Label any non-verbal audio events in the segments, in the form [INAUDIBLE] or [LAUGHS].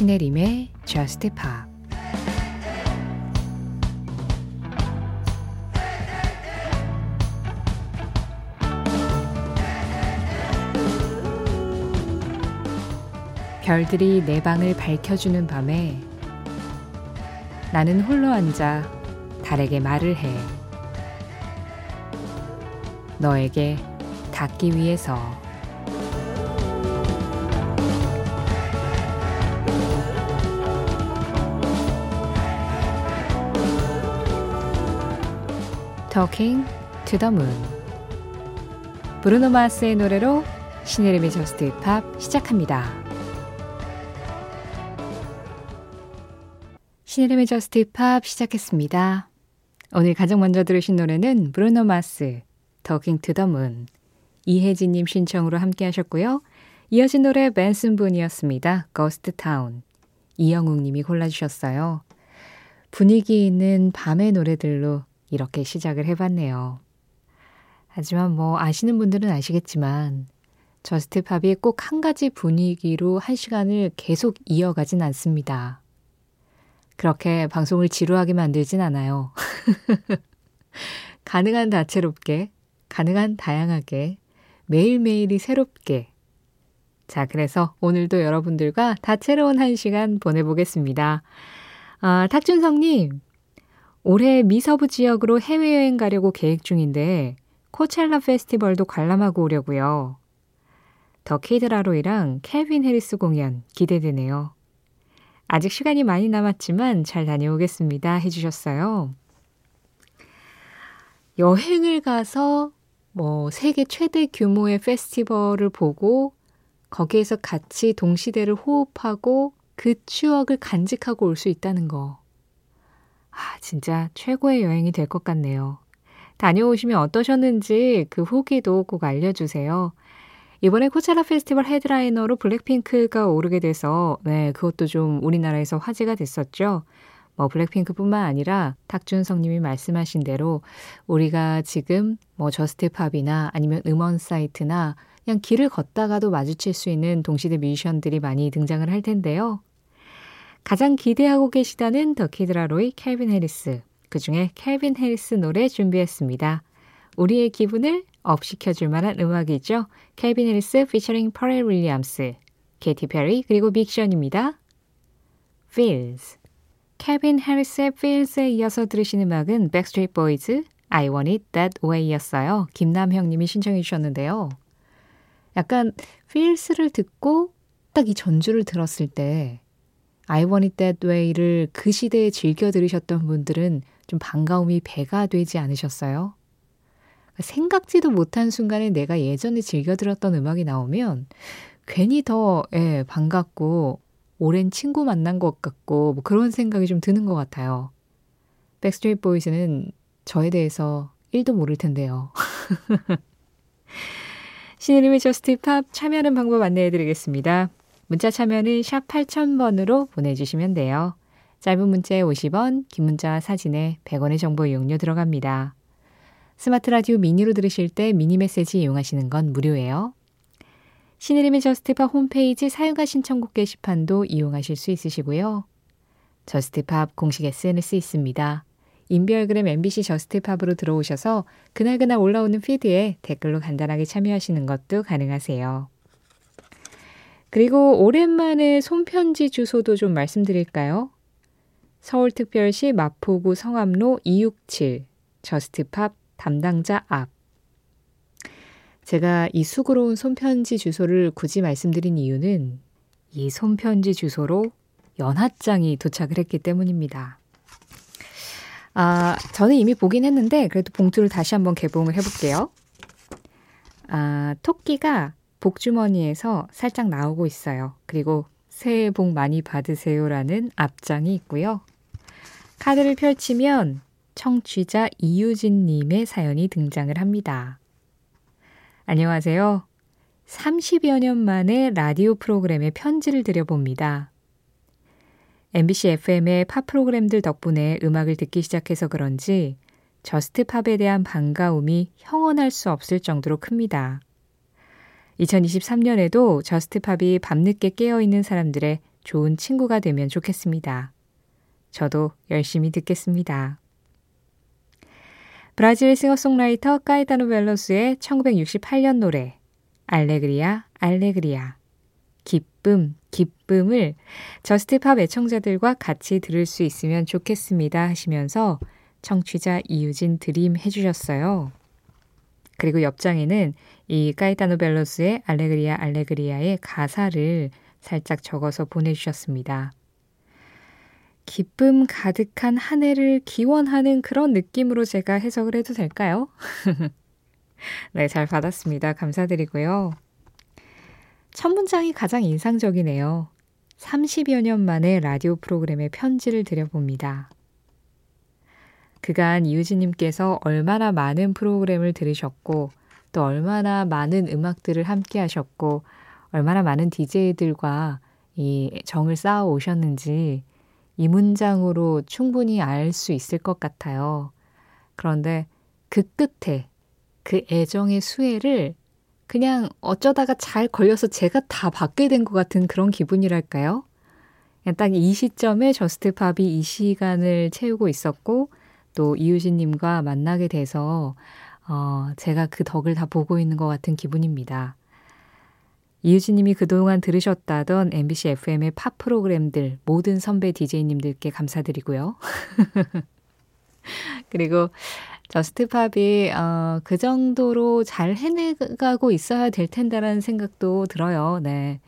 신혜림의 Just Pop 별들이 내 방을 밝혀주는 밤에 나는 홀로 앉아 달에게 말을 해. 너에게 닿기 위해서. Talking to the Moon 브루노 마스의 노래로 신혜림의 Just Pop 시작합니다. 신혜림의 Just Pop 시작했습니다. 오늘 가장 먼저 들으신 노래는 브루노 마스, Talking to the Moon. 이혜진님 신청으로 함께 하셨고요. 이어진 노래 벤슨 분이었습니다. Ghost Town. 이영웅 님이 골라주셨어요. 분위기 있는 밤의 노래들로 이렇게 시작을 해봤네요. 하지만 뭐 아시는 분들은 아시겠지만 Just Pop이 꼭 한 가지 분위기로 한 시간을 계속 이어가진 않습니다. 그렇게 방송을 지루하게 만들진 않아요. [LAUGHS] 가능한 다채롭게, 가능한 다양하게, 매일매일이 새롭게. 자, 그래서 오늘도 여러분들과 다채로운 한 시간 보내보겠습니다. 아, 탁준성님, 올해 미서부 지역으로 해외여행 가려고 계획 중인데 코첼라 페스티벌도 관람하고 오려고요. 더 키드라로이랑 켈빈 해리스 공연 기대되네요. 아직 시간이 많이 남았지만 잘 다녀오겠습니다. 해주셨어요. 여행을 가서 뭐 세계 최대 규모의 페스티벌을 보고 거기에서 같이 동시대를 호흡하고 그 추억을 간직하고 올 수 있다는 거. 아, 진짜 최고의 여행이 될 것 같네요. 다녀오시면 어떠셨는지 그 후기도 꼭 알려주세요. 이번에 코첼라 페스티벌 headliner로 블랙핑크가 오르게 돼서 네, 그것도 좀 우리나라에서 화제가 됐었죠. 뭐 블랙핑크뿐만 아니라 탁준성 님이 말씀하신 대로 우리가 지금 뭐 Just Pop이나 아니면 음원 사이트나 그냥 길을 걷다가도 마주칠 수 있는 동시대 뮤지션들이 많이 등장을 할 텐데요. 가장 기대하고 계시다는 더 키드라로이 캘빈 해리스. 그 중에 캘빈 해리스 노래 준비했습니다. 우리의 기분을 up시켜줄 만한 음악이죠. 캘빈 해리스 피처링 퍼렐 윌리엄스, 케티 페리 그리고 빅 션입니다. Feels 캘빈 해리스의 Feels에 이어서 들으신 음악은 Backstreet Boys I Want It That Way였어요. 김남형 님이 신청해 주셨는데요. 약간 Feels를 듣고 딱 이 전주를 들었을 때 That Way를 그 시대에 즐겨 들으셨던 분들은 좀 반가움이 배가 되지 않으셨어요? 생각지도 못한 순간에 내가 예전에 즐겨 들었던 음악이 나오면 괜히 더 예, 반갑고 오랜 친구 만난 것 같고 뭐 그런 생각이 좀 드는 것 같아요. Backstreet Boys는 저에 대해서 1도 모를 텐데요. [LAUGHS] 신혜림의 Just Pop 참여하는 방법 안내해 드리겠습니다. 문자 참여는 샵 8000번으로 보내주시면 돼요. 짧은 문자에 50원, 긴 문자 사진에 100원의 정보 이용료 들어갑니다. 스마트 라디오 미니로 들으실 때 미니 메시지 이용하시는 건 무료예요. 신혜림의 Just Pop 홈페이지 사연과 신청곡 게시판도 이용하실 수 있으시고요. Just Pop 공식 SNS 있습니다. 인별그램 MBC Just Pop으로 들어오셔서 그날그날 올라오는 피드에 댓글로 간단하게 참여하시는 것도 가능하세요. 그리고 오랜만에 손편지 주소도 좀 말씀드릴까요? 서울특별시 마포구 성암로 267 Just Pop 담당자 앞. 제가 이 수고로운 손편지 주소를 굳이 말씀드린 이유는 이 손편지 주소로 연하장이 도착을 했기 때문입니다. 아, 저는 이미 보긴 했는데 그래도 봉투를 다시 한번 개봉을 해볼게요. 아, 토끼가 복주머니에서 살짝 나오고 있어요. 그리고 새해 복 많이 받으세요라는 앞장이 있고요. 카드를 펼치면 청취자 이유진님의 사연이 등장을 합니다. 안녕하세요. 30여 년 만에 라디오 프로그램에 편지를 드려봅니다. MBC FM의 팝 프로그램들 덕분에 음악을 듣기 시작해서 그런지 Just Pop에 대한 반가움이 형언할 수 없을 정도로 큽니다. 2023년에도 Just Pop이 밤늦게 깨어있는 사람들의 좋은 친구가 되면 좋겠습니다. 저도 열심히 듣겠습니다. 브라질 싱어송라이터 까이타노 벨로소의 1968년 노래 Alegria Alegria 기쁨 기쁨을 Just Pop 애청자들과 같이 들을 수 있으면 좋겠습니다 하시면서 청취자 이유진 드림 해주셨어요. 그리고 옆장에는 이 까이타노 벨로소의 Alegria Alegria의 가사를 살짝 적어서 보내주셨습니다. 기쁨 가득한 한 해를 기원하는 그런 느낌으로 제가 해석을 해도 될까요? [LAUGHS] 네, 잘 받았습니다. 감사드리고요. 첫 문장이 가장 인상적이네요. 30여 년 만에 라디오 프로그램에 편지를 드려봅니다. 그간 이유진님께서 얼마나 많은 프로그램을 들으셨고, 또 얼마나 많은 음악들을 함께 하셨고, 얼마나 많은 DJ들과 이 정을 쌓아 오셨는지 이 문장으로 충분히 알 수 있을 것 같아요. 그런데 그 끝에 그 애정의 수혜를 그냥 어쩌다가 잘 걸려서 제가 다 받게 된 것 같은 그런 기분이랄까요? 딱 이 시점에 Just Pop이 이 시간을 채우고 있었고 또 이유진님과 만나게 돼서 어, 제가 그 덕을 다 보고 있는 것 같은 기분입니다. 이유진님이 그동안 들으셨다던 MBC FM의 팝 프로그램들 모든 선배 DJ님들께 감사드리고요. [LAUGHS] 그리고 Just Pop이 어, 그 정도로 잘 해내가고 있어야 될 텐데라는 생각도 들어요. 네.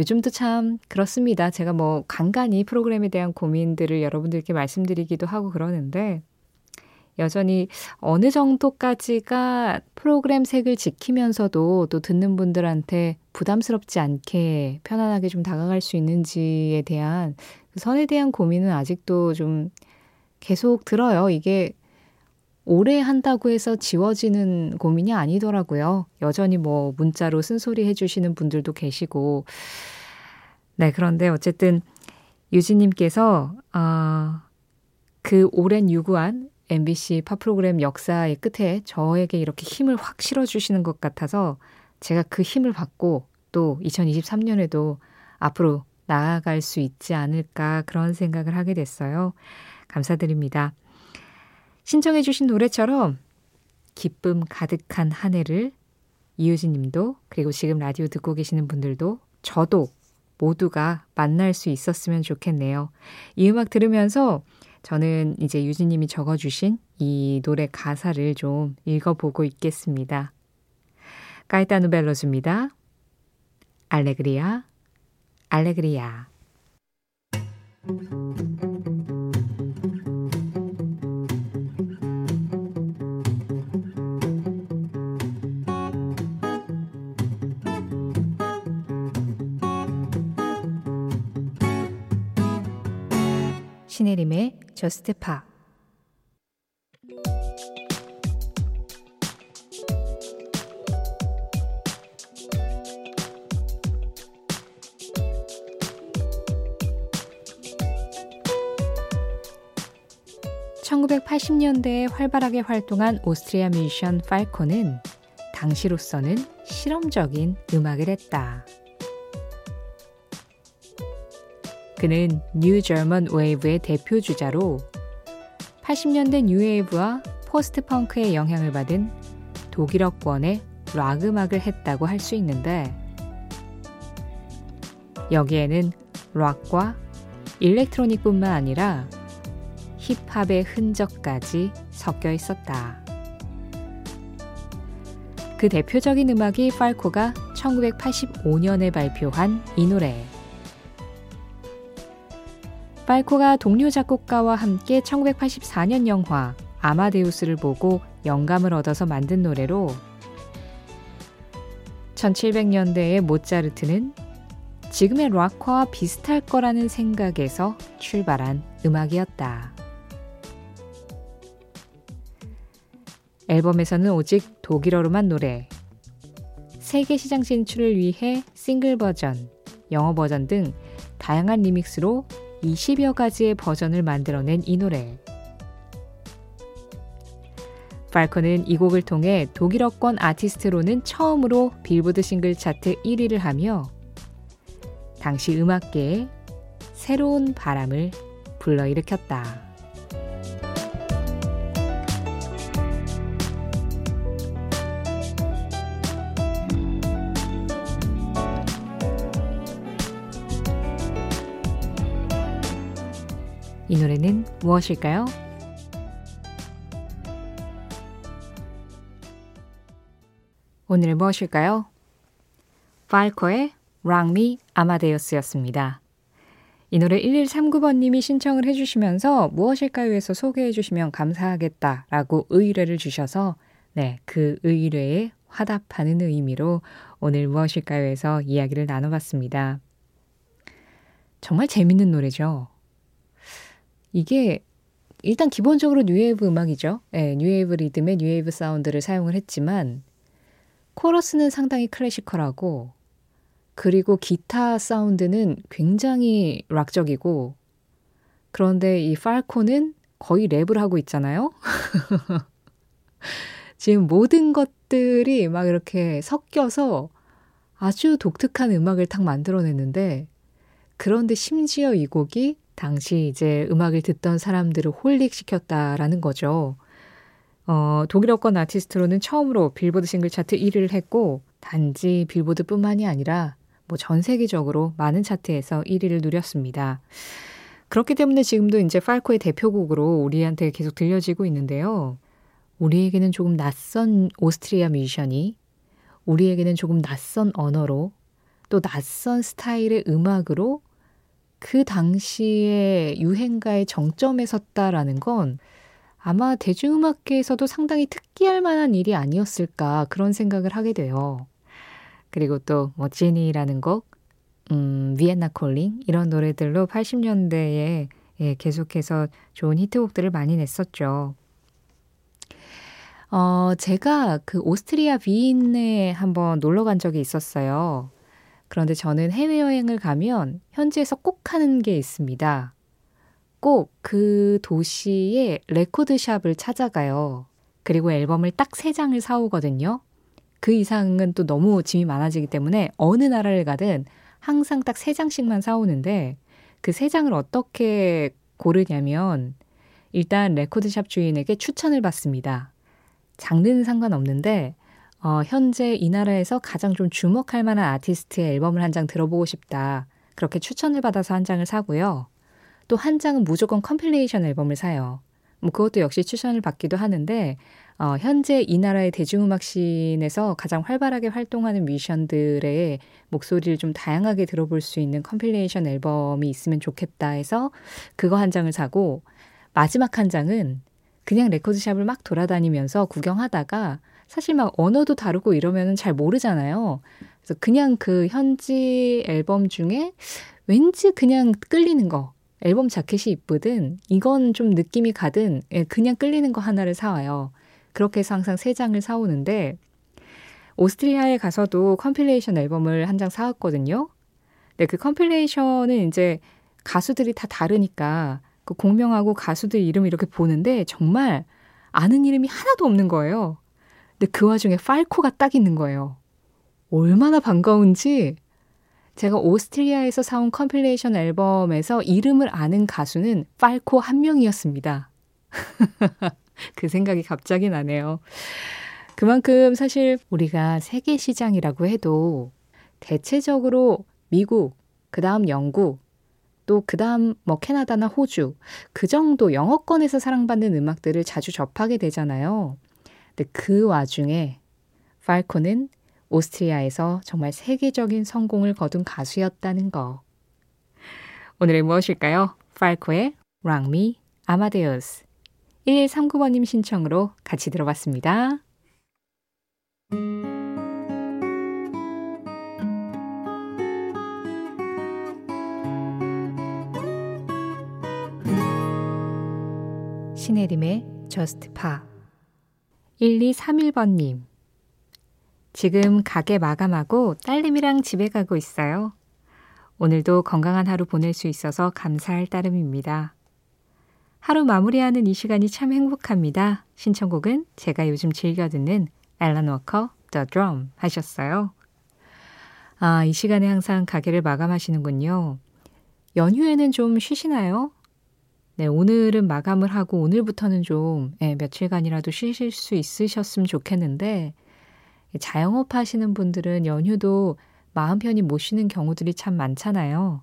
요즘도 참 그렇습니다. 제가 뭐 간간히 프로그램에 대한 고민들을 여러분들께 말씀드리기도 하고 그러는데 여전히 어느 정도까지가 프로그램 색을 지키면서도 또 듣는 분들한테 부담스럽지 않게 편안하게 좀 다가갈 수 있는지에 대한 그 선에 대한 고민은 아직도 좀 계속 들어요. 이게 오래 한다고 해서 지워지는 고민이 아니더라고요. 여전히 뭐 문자로 쓴소리 해주시는 분들도 계시고. 네, 그런데 어쨌든 유진님께서, 아, 그 오랜 유구한 MBC 팝 프로그램 역사의 끝에 저에게 이렇게 힘을 확 실어주시는 것 같아서 제가 그 힘을 받고 또 2023년에도 앞으로 나아갈 수 있지 않을까 그런 생각을 하게 됐어요. 감사드립니다. 신청해 주신 노래처럼 기쁨 가득한 한 해를 이유진 님도 그리고 지금 라디오 듣고 계시는 분들도 저도 모두가 만날 수 있었으면 좋겠네요. 이 음악 들으면서 저는 이제 유진 님이 적어주신 이 노래 가사를 좀 읽어보고 있겠습니다. 까이타누 벨로즈입니다. 알레그리아, 알레그리아. 신혜림의 저스트 파 (1980년대에) 활발하게 활동한 오스트리아 뮤지션 팔코는 당시로서는 실험적인 음악을 했다. 그는 New German Wave의 대표 주자로 80년대 new wave와 post punk의 영향을 받은 독일어권의 락 음악을 했다고 할 수 있는데 여기에는 락과 일렉트로닉뿐만 아니라 힙합의 흔적까지 섞여 있었다. 그 대표적인 음악이 팔코가 1985년에 발표한 이 노래. 발코가 동료 작곡가와 함께 1984년 영화 아마데우스를 보고 영감을 얻어서 만든 노래로 1700년대의 모차르트는 지금의 락화와 비슷할 거라는 생각에서 출발한 음악이었다. 앨범에서는 오직 독일어로만 노래, 세계 시장 진출을 위해 싱글 버전, 영어 버전 등 다양한 리믹스로 20여 가지의 버전을 만들어낸 이 노래. 팔컨은 이 곡을 통해 독일어권 아티스트로는 처음으로 빌보드 싱글 차트 1위를 하며 당시 음악계에 새로운 바람을 불러일으켰다. 이 노래는 무엇일까요? 오늘 무엇일까요? 팔코의 랑미 아마데우스였습니다. 이 노래 1139번님이 신청을 해주시면서 무엇일까요에서 소개해 주시면 감사하겠다라고 의뢰를 주셔서 네, 그 의뢰에 화답하는 의미로 오늘 무엇일까요에서 이야기를 나눠봤습니다. 정말 재밌는 노래죠. 이게 일단 기본적으로 new wave 음악이죠. 네, new wave 리듬의 new wave 사운드를 사용을 했지만 코러스는 상당히 classical하고 그리고 기타 사운드는 굉장히 락적이고 그런데 이 팔코는 거의 랩을 하고 있잖아요. [LAUGHS] 지금 모든 것들이 막 이렇게 섞여서 아주 독특한 음악을 딱 만들어냈는데 그런데 심지어 이 곡이 당시 이제 음악을 듣던 사람들을 홀릭시켰다라는 거죠. 어, 독일어권 아티스트로는 처음으로 빌보드 싱글 차트 1위를 했고 단지 빌보드뿐만이 아니라 뭐 전 세계적으로 많은 차트에서 1위를 누렸습니다. 그렇기 때문에 지금도 이제 팔코의 대표곡으로 우리한테 계속 들려지고 있는데요. 우리에게는 조금 낯선 오스트리아 뮤지션이 우리에게는 조금 낯선 언어로 또 낯선 스타일의 음악으로 그 당시의 유행가의 정점에 섰다라는 건 아마 대중음악계에서도 상당히 특기할 만한 일이 아니었을까 그런 생각을 하게 돼요. 그리고 또뭐 지니라는 곡, 음, 비엔나 콜링 이런 노래들로 80년대에 예, 계속해서 좋은 히트곡들을 많이 냈었죠. 어, 제가 그 오스트리아 비인에 한번 놀러 간 적이 있었어요. 그런데 저는 해외여행을 가면 현지에서 꼭 하는 게 있습니다. 꼭 그 도시의 레코드샵을 찾아가요. 그리고 앨범을 딱 세 장을 사오거든요. 그 이상은 또 너무 짐이 많아지기 때문에 어느 나라를 가든 항상 딱 세 장씩만 사오는데 그 세 장을 어떻게 고르냐면 일단 레코드샵 주인에게 추천을 받습니다. 장르는 상관없는데 어, 현재 이 나라에서 가장 좀 주목할 만한 아티스트의 앨범을 한 장 들어보고 싶다. 그렇게 추천을 받아서 한 장을 사고요. 또 한 장은 무조건 compilation 앨범을 사요. 뭐 그것도 역시 추천을 받기도 하는데 어, 현재 이 나라의 대중음악 scene에서 가장 활발하게 활동하는 뮤지션들의 목소리를 좀 다양하게 들어볼 수 있는 compilation 앨범이 있으면 좋겠다 해서 그거 한 장을 사고 마지막 한 장은 그냥 레코드샵을 막 돌아다니면서 구경하다가 사실 막 언어도 다르고 이러면은 잘 모르잖아요. 그래서 그냥 그 현지 앨범 중에 왠지 그냥 끌리는 거. 앨범 자켓이 이쁘든 이건 좀 느낌이 가든 예, 그냥 끌리는 거 하나를 사와요. 그렇게 해서 항상 세 장을 사오는데 오스트리아에 가서도 compilation 앨범을 한 장 사왔거든요. 근데 그 compilation은 이제 가수들이 다 다르니까 그 곡명하고 가수들 이름 이렇게 보는데 정말 아는 이름이 하나도 없는 거예요. 근데 그 와중에 팔코가 딱 있는 거예요. 얼마나 반가운지 제가 오스트리아에서 사온 compilation 앨범에서 이름을 아는 가수는 팔코 한 명이었습니다. [LAUGHS] 그 생각이 갑자기 나네요. 그만큼 사실 우리가 세계 시장이라고 해도 대체적으로 미국, 그 다음 영국, 또 그 다음 뭐 캐나다나 호주, 그 정도 영어권에서 사랑받는 음악들을 자주 접하게 되잖아요. 근데 그 와중에 팔코는 오스트리아에서 정말 세계적인 성공을 거둔 가수였다는 거. 오늘의 무엇일까요? 팔코의 랑미 아마데우스 1139번님 신청으로 같이 들어봤습니다. 신혜림의 Just Pa 1231번님. 지금 가게 마감하고 딸내미랑 집에 가고 있어요. 오늘도 건강한 하루 보낼 수 있어서 감사할 따름입니다. 하루 마무리하는 이 시간이 참 행복합니다. 신청곡은 제가 요즘 즐겨 듣는 앨런 워커 The Drum 하셨어요. 아, 이 시간에 항상 가게를 마감하시는군요. 연휴에는 좀 쉬시나요? 네, 오늘은 마감을 하고 오늘부터는 좀 예, 며칠간이라도 쉬실 수 있으셨으면 좋겠는데 자영업 하시는 분들은 연휴도 마음 편히 못 쉬는 경우들이 참 많잖아요.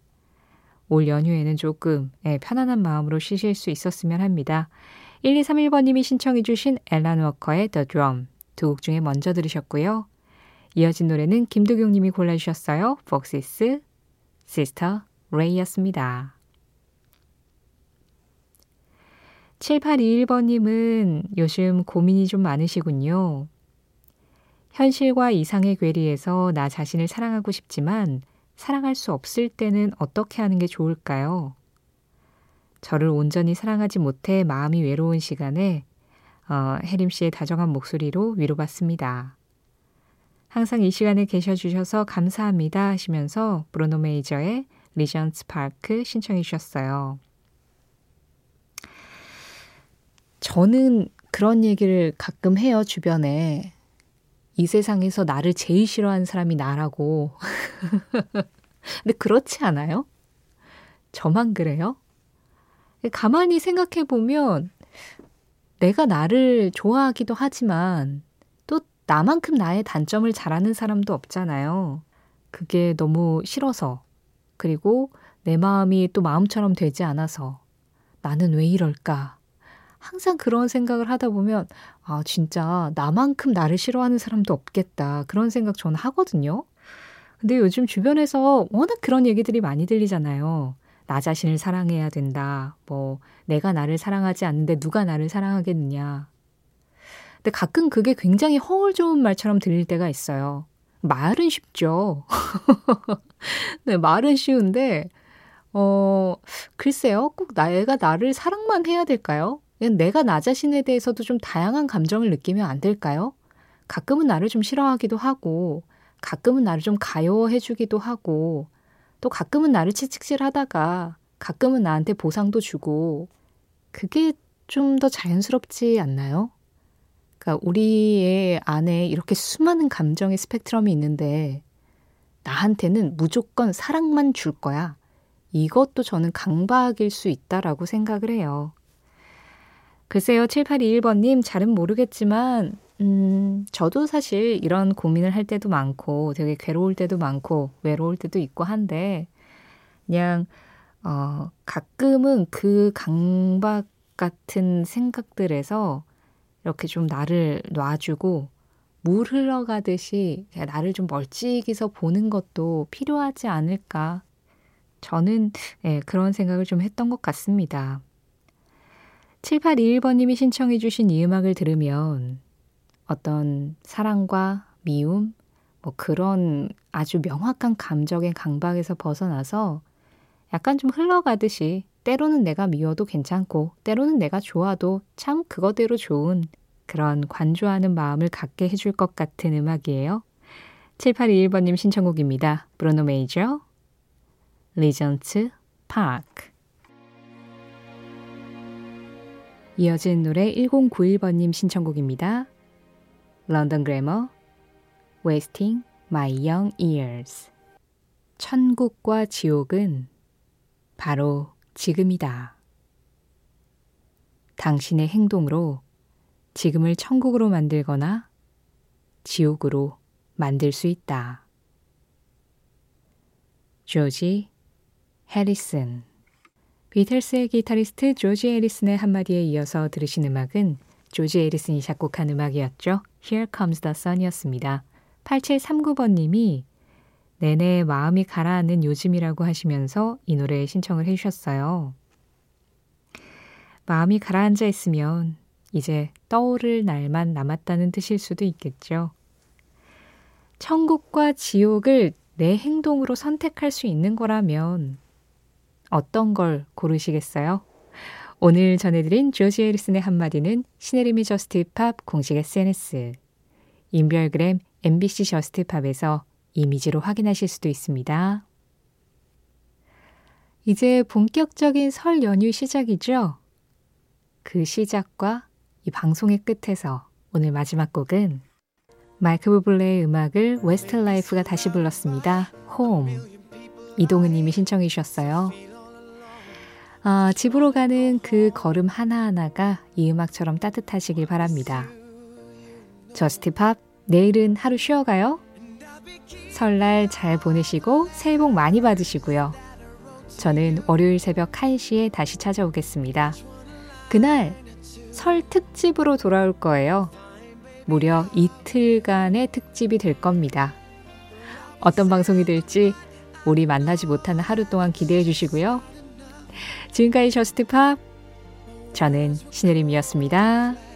올 연휴에는 조금 예, 편안한 마음으로 쉬실 수 있었으면 합니다. 1231번님이 신청해 주신 앨런 워커의 The Drum 두 곡 중에 먼저 들으셨고요. 이어진 노래는 김도경님이 골라주셨어요. Foxes, Sister Ray였습니다. 7821번님은 요즘 고민이 좀 많으시군요. 현실과 이상의 괴리에서 나 자신을 사랑하고 싶지만 사랑할 수 없을 때는 어떻게 하는 게 좋을까요? 저를 온전히 사랑하지 못해 마음이 외로운 시간에 어, 혜림 씨의 다정한 목소리로 위로받습니다. 항상 이 시간에 계셔 주셔서 감사합니다 하시면서 브루노 메이저의 Regent's Park 신청해 주셨어요. 저는 그런 얘기를 가끔 해요, 주변에. 이 세상에서 나를 제일 싫어하는 사람이 나라고. [LAUGHS] 근데 그렇지 않아요? 저만 그래요? 가만히 생각해 보면 내가 나를 좋아하기도 하지만 또 나만큼 나의 단점을 잘하는 사람도 없잖아요. 그게 너무 싫어서. 그리고 내 마음이 또 마음처럼 되지 않아서 나는 왜 이럴까? 항상 그런 생각을 하다 보면 아, 진짜 나만큼 나를 싫어하는 사람도 없겠다. 그런 생각 저는 하거든요. 근데 요즘 주변에서 워낙 그런 얘기들이 많이 들리잖아요. 나 자신을 사랑해야 된다. 뭐, 내가 나를 사랑하지 않는데 누가 나를 사랑하겠느냐. 근데 가끔 그게 굉장히 허울 좋은 말처럼 들릴 때가 있어요. 말은 쉽죠. [LAUGHS] 네, 말은 쉬운데, 어, 글쎄요. 꼭 내가 나를 사랑만 해야 될까요? 내가 나 자신에 대해서도 좀 다양한 감정을 느끼면 안 될까요? 가끔은 나를 좀 싫어하기도 하고, 가끔은 나를 좀 가요해주기도 하고, 또 가끔은 나를 채찍질 하다가 가끔은 나한테 보상도 주고 그게 좀 더 자연스럽지 않나요? 그러니까 우리의 안에 이렇게 수많은 감정의 스펙트럼이 있는데 나한테는 무조건 사랑만 줄 거야. 이것도 저는 강박일 수 있다라고 생각을 해요. 글쎄요, 7821번님, 잘은 모르겠지만, 음, 저도 사실 이런 고민을 할 때도 많고 되게 괴로울 때도 많고 외로울 때도 있고 한데 그냥 어, 가끔은 그 강박 같은 생각들에서 이렇게 좀 나를 놔주고 물 흘러가듯이 나를 좀 멀찍이서 보는 것도 필요하지 않을까. 저는 예, 그런 생각을 좀 했던 것 같습니다. 7821번님이 신청해 주신 이 음악을 들으면 어떤 사랑과 미움, 뭐 그런 아주 명확한 감정의 강박에서 벗어나서 약간 좀 흘러가듯이 때로는 내가 미워도 괜찮고 때로는 내가 좋아도 참 그거대로 좋은 그런 관조하는 마음을 갖게 해줄 것 같은 음악이에요. 7821번님 신청곡입니다. 브루노 메이저, Regent's Park. 이어진 노래 1091번님 신청곡입니다. 런던 그래머 Wasting My Young Years 천국과 지옥은 바로 지금이다. 당신의 행동으로 지금을 천국으로 만들거나 지옥으로 만들 수 있다. 조지 해리슨 비틀스의 기타리스트 조지 해리슨의 한마디에 이어서 들으신 음악은 조지 에리슨이 작곡한 음악이었죠. Here Comes the Sun이었습니다. 8739번님이 내내 마음이 가라앉는 요즘이라고 하시면서 이 노래 신청을 해주셨어요. 마음이 가라앉아 있으면 이제 떠오를 날만 남았다는 뜻일 수도 있겠죠. 천국과 지옥을 내 행동으로 선택할 수 있는 거라면 어떤 걸 고르시겠어요? 오늘 전해드린 조지 해리슨의 한마디는 신혜림의 Just Pop 공식 SNS, 인별그램 MBC Just Pop에서 이미지로 확인하실 수도 있습니다. 이제 본격적인 설 연휴 시작이죠? 그 시작과 이 방송의 끝에서 오늘 마지막 곡은 마이클 부블레의 음악을 웨스트 라이프가 다시 불렀습니다. 홈. 이동은 님이 신청해 주셨어요. 아, 집으로 가는 그 걸음 하나하나가 이 음악처럼 따뜻하시길 바랍니다. 저스티 팝, 내일은 하루 쉬어가요. 설날 잘 보내시고 새해 복 많이 받으시고요. 저는 월요일 새벽 1시에 다시 찾아오겠습니다. 그날 설 특집으로 돌아올 거예요. 무려 이틀간의 특집이 될 겁니다. 어떤 방송이 될지 우리 만나지 못하는 하루 동안 기대해 주시고요. 지금까지 Just Pop 저는 신혜림이었습니다.